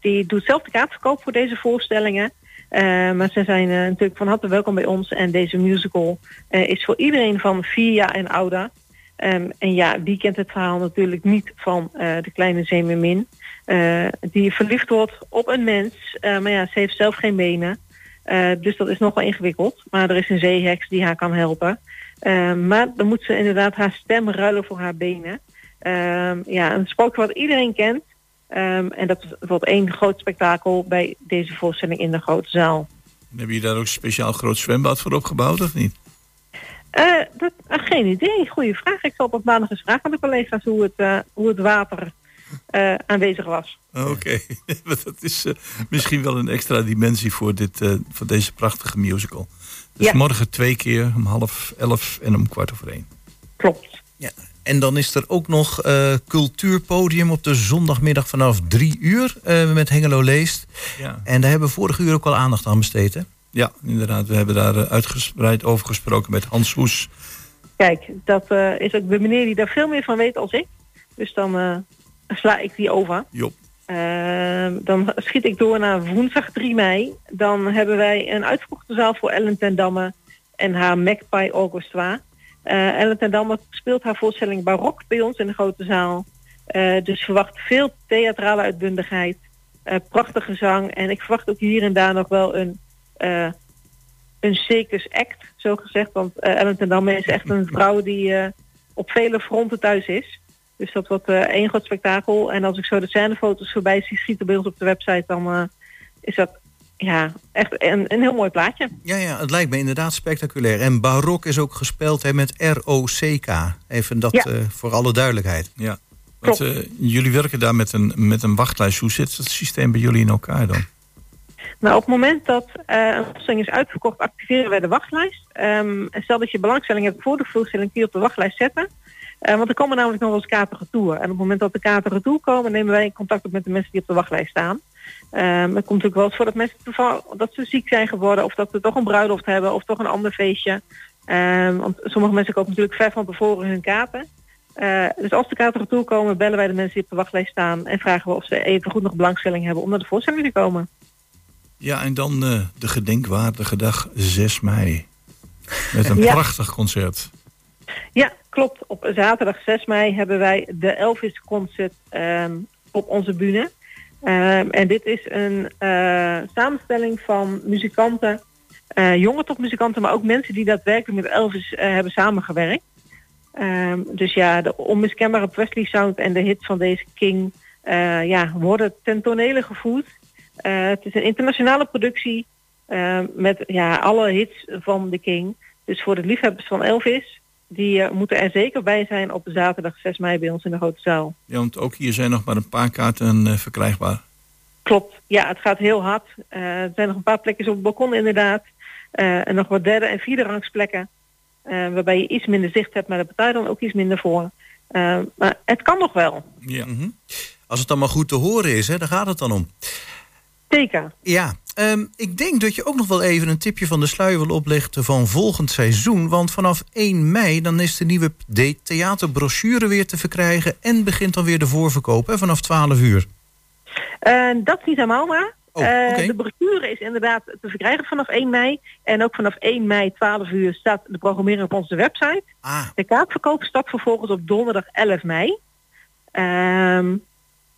die doet zelf de kaartverkoop voor deze voorstellingen. Eh, maar ze zijn eh, natuurlijk van harte welkom bij ons. En deze musical eh, is voor iedereen van vier jaar en ouder. Ehm, en ja, wie kent het verhaal natuurlijk niet van de kleine Zeemermin. die verliefd wordt op een mens. maar ja, ze heeft zelf geen benen. Dus dat is nogal ingewikkeld. Maar er is een zeeheks die haar kan helpen. Eh, maar dan moet ze inderdaad haar stem ruilen voor haar benen. Ehm, ja, een sprookje wat iedereen kent. Ehm, en dat wordt één groot spektakel bij deze voorstelling in de grote zaal. Hebben jullie daar ook een speciaal groot zwembad voor opgebouwd of niet? Eh, dat, eh, geen idee, goede vraag. Ik zal op maandag eens vragen aan de collega's hoe het, eh, hoe het water eh, aanwezig was. Oké, dat is eh, misschien wel een extra dimensie voor, dit, eh, voor deze prachtige musical. Dus Ja. morgen twee keer om half elf en om kwart over één. Klopt. Ja. En dan is er ook nog eh, cultuurpodium op de zondagmiddag vanaf drie uur eh, met Hengelo Leest. Ja. En daar hebben we vorige uur ook al aandacht aan besteed. Hè? ja, inderdaad. We hebben daar eh, uitgebreid over gesproken met Hans Hoes. Kijk, dat eh, is ook de meneer die daar veel meer van weet als ik. Dus dan eh, sla ik die over. Job. Ehm, dan schiet ik door naar woensdag 3 mei. Dan hebben wij een uitverkochte zaal voor Ellen ten Damme en haar Magpie Orchestra. Eh Ellen ten Damme speelt haar voorstelling Barok bij ons in de grote zaal. Eh, dus verwacht veel theatrale uitbundigheid, eh, prachtige zang. En ik verwacht ook hier en daar nog wel een, eh een circus act, zo gezegd. Want Ellen ten Damme is echt een vrouw die op vele fronten thuis is. Dus dat wordt één groot spektakel. En als ik zo de scènefoto's voorbij zie schieten bij ons op de website, dan is dat ja, echt een, een heel mooi plaatje. Ja, ja, het lijkt me inderdaad spectaculair. En barok is ook gespeeld hè, met R-O-C-K. Even dat Ja. eh, voor alle duidelijkheid. Ja. Want, eh, jullie werken daar met een, met een wachtlijst. Hoe zit het systeem bij jullie in elkaar dan? Nou, op het moment dat eh, een voorstelling is uitverkocht, activeren wij de wachtlijst. Ehm, en stel dat je belangstelling hebt voor de voorstelling, kun je op de wachtlijst zetten. Eh, want er komen namelijk nog wel eens kaarten retour. En op het moment dat de kaarten retour komen, nemen wij contact op met de mensen die op de wachtlijst staan. Ehm het komt natuurlijk wel eens voor dat mensen toevallig dat ze ziek zijn geworden, of dat ze toch een bruiloft hebben, of toch een ander feestje. Ehm, want sommige mensen kopen natuurlijk ver van tevoren hun kaarten. Eh, dus als de kaarten retour komen, bellen wij de mensen die op de wachtlijst staan en vragen we of ze even goed nog belangstelling hebben om naar de voorstelling te komen. Ja, en dan eh, de gedenkwaardige dag 6 mei. Met een Ja. prachtig concert. Ja, klopt. Op zaterdag 6 mei hebben wij de Elvis Concert ehm, op onze bühne. Ehm, en dit is een eh, samenstelling van muzikanten, eh, jonge topmuzikanten, maar ook mensen die daadwerkelijk met Elvis eh, hebben samengewerkt. Ehm, dus ja, de onmiskenbare Presley Sound en de hits van deze King ja, worden ten tonele gevoerd. Het is een internationale productie met ja, alle hits van de King. Dus voor de liefhebbers van Elvis, die eh, moeten er zeker bij zijn op zaterdag 6 mei bij ons in de grote zaal. Ja, want ook hier zijn nog maar een paar kaarten eh, verkrijgbaar. Klopt, ja, het gaat heel hard. Eh, er zijn nog een paar plekjes op het balkon inderdaad. En nog wat derde en vierde rangsplekken. waarbij je iets minder zicht hebt, maar daar betaal je dan ook iets minder voor. Maar het kan nog wel. Ja. Mhm. Als het dan maar goed te horen is, hè, daar gaat het dan om. Zeker. Ja, ehm, ik denk dat je ook nog wel even een tipje van de sluier wil oplichten van volgend seizoen. Want vanaf 1 mei dan is de nieuwe theaterbrochure weer te verkrijgen. En begint dan weer de voorverkoop hè, vanaf 12 uur. Eh, dat is niet helemaal waar. Oh, Eh, oké. De brochure is inderdaad te verkrijgen vanaf 1 mei. En ook vanaf 1 mei 12 uur staat de programmering op onze website. Ah, De kaartverkoop start vervolgens op donderdag 11 mei. Ehm,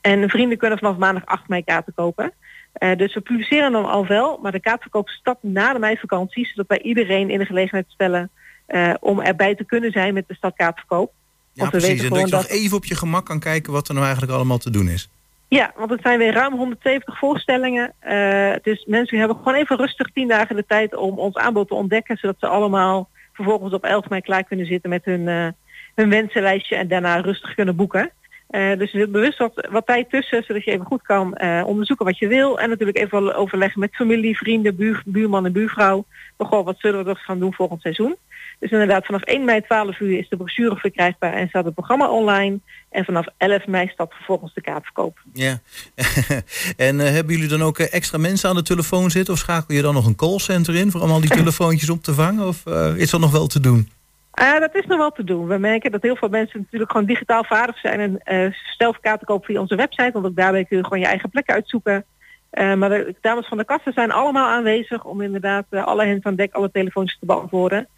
en vrienden kunnen vanaf maandag 8 mei kaarten kopen. Eh, dus we publiceren hem al wel, maar de kaartverkoop start na de meivakantie, zodat wij iedereen in de gelegenheid stellen eh, om erbij te kunnen zijn met de stadkaartverkoop. ja we precies. weten En dat je nog even op je gemak kan kijken wat er nou eigenlijk allemaal te doen is. Ja, want het zijn weer ruim 170 voorstellingen. Eh, dus mensen hebben gewoon even rustig 10 dagen de tijd om ons aanbod te ontdekken, zodat ze allemaal vervolgens op 11 mei klaar kunnen zitten met hun, hun wensenlijstje en daarna rustig kunnen boeken. Eh, dus er zit bewust wat, wat tijd tussen, zodat je even goed kan eh, onderzoeken wat je wil. En natuurlijk even overleggen met familie, vrienden, buur, buurman en buurvrouw. Maar gewoon, wat zullen we toch gaan doen volgend seizoen? Dus inderdaad, vanaf 1 mei 12 uur is de brochure verkrijgbaar en staat het programma online. En vanaf 11 mei staat vervolgens de kaartverkoop. Ja. en eh, hebben jullie dan ook extra mensen aan de telefoon zitten? Of schakel je dan nog een callcenter in voor allemaal die telefoontjes op te vangen? Of is dat nog wel te doen? Eh, dat is nog wel te doen. We merken dat heel veel mensen natuurlijk gewoon digitaal vaardig zijn en eh zelf kaarten kopen via onze website. Want ook daarbij kun je gewoon je eigen plek uitzoeken. Eh, maar de dames van de kassen zijn allemaal aanwezig om inderdaad alle hens aan dek, alle telefoontjes te beantwoorden.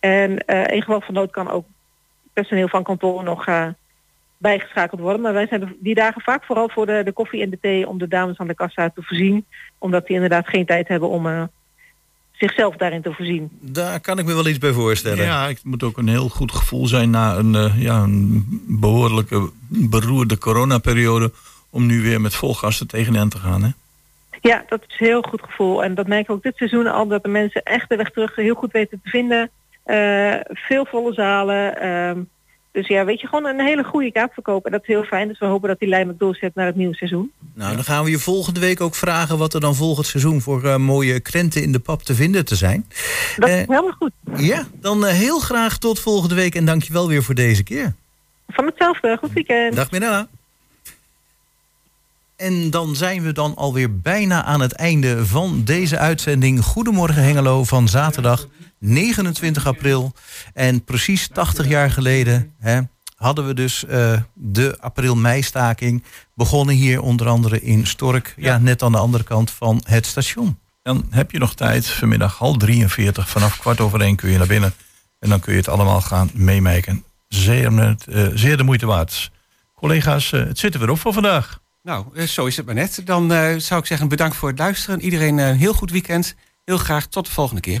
En in geval van nood kan ook personeel van kantoor nog bijgeschakeld worden. Maar wij zijn die dagen vaak vooral voor de, de koffie en de thee om de dames aan de kassa te voorzien. Omdat die inderdaad geen tijd hebben om zichzelf daarin te voorzien. Daar kan ik me wel iets bij voorstellen. Ja, het moet ook een heel goed gevoel zijn na een, eh, ja, een behoorlijke beroerde coronaperiode. om nu weer met vol gas er tegenaan te gaan. Hè? Ja, dat is een heel goed gevoel. En dat merk ik ook dit seizoen al, dat de mensen echt de weg terug heel goed weten te vinden. Eh, veel volle zalen. Dus ja, weet je, gewoon een hele goede kaartverkoop. En dat is heel fijn. Dus we hopen dat die lijn ook doorzet naar het nieuwe seizoen. Nou, dan gaan we je volgende week ook vragen... wat er dan volgend seizoen voor eh, mooie krenten in de pap te vinden te zijn. Dat is Eh, helemaal goed. Ja, dan eh, heel graag tot volgende week. En dank je wel weer voor deze keer. Van hetzelfde. Goed weekend. Dag Mirella. En dan zijn we dan alweer bijna aan het einde van deze uitzending. Goedemorgen Hengelo van zaterdag 29 april. En precies 80 jaar geleden hè, hadden we dus eh, de april-mei-staking. Begonnen hier onder andere in Stork. Ja. net aan de andere kant van het station. Dan heb je nog tijd, vanmiddag half 43, vanaf kwart over één kun je naar binnen. En dan kun je het allemaal gaan meemaken. Zeer, eh, zeer de moeite waard. Collega's, eh, het zit er weer op voor vandaag. Nou, zo is het maar net. Dan eh, zou ik zeggen bedankt voor het luisteren. Iedereen een heel goed weekend. Heel graag tot de volgende keer.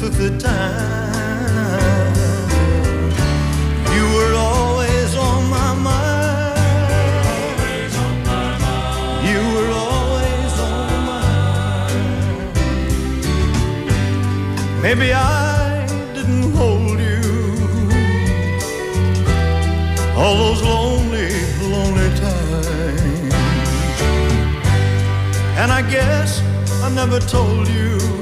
took the time. You were always on my mind. You were always on my mind. Maybe I didn't hold you all those lonely, lonely times. And I guess I never told you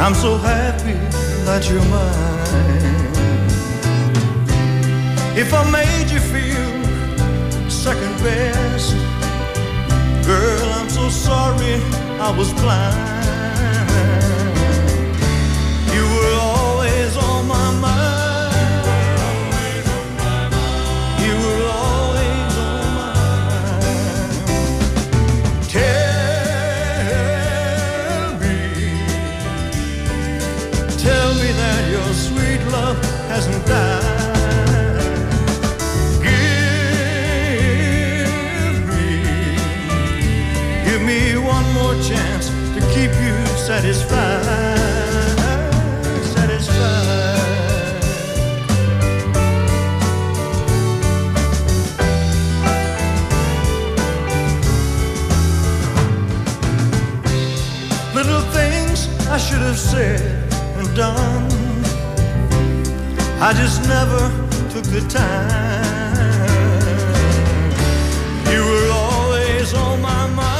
I'm so happy that you're mine. If I made you feel second best, girl, I'm so sorry I was blind. I just never took the time. You were always on my mind.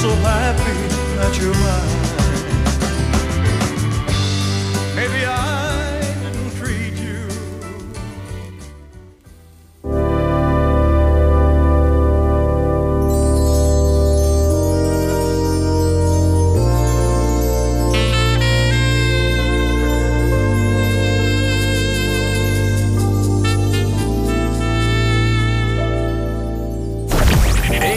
So happy that you're mine.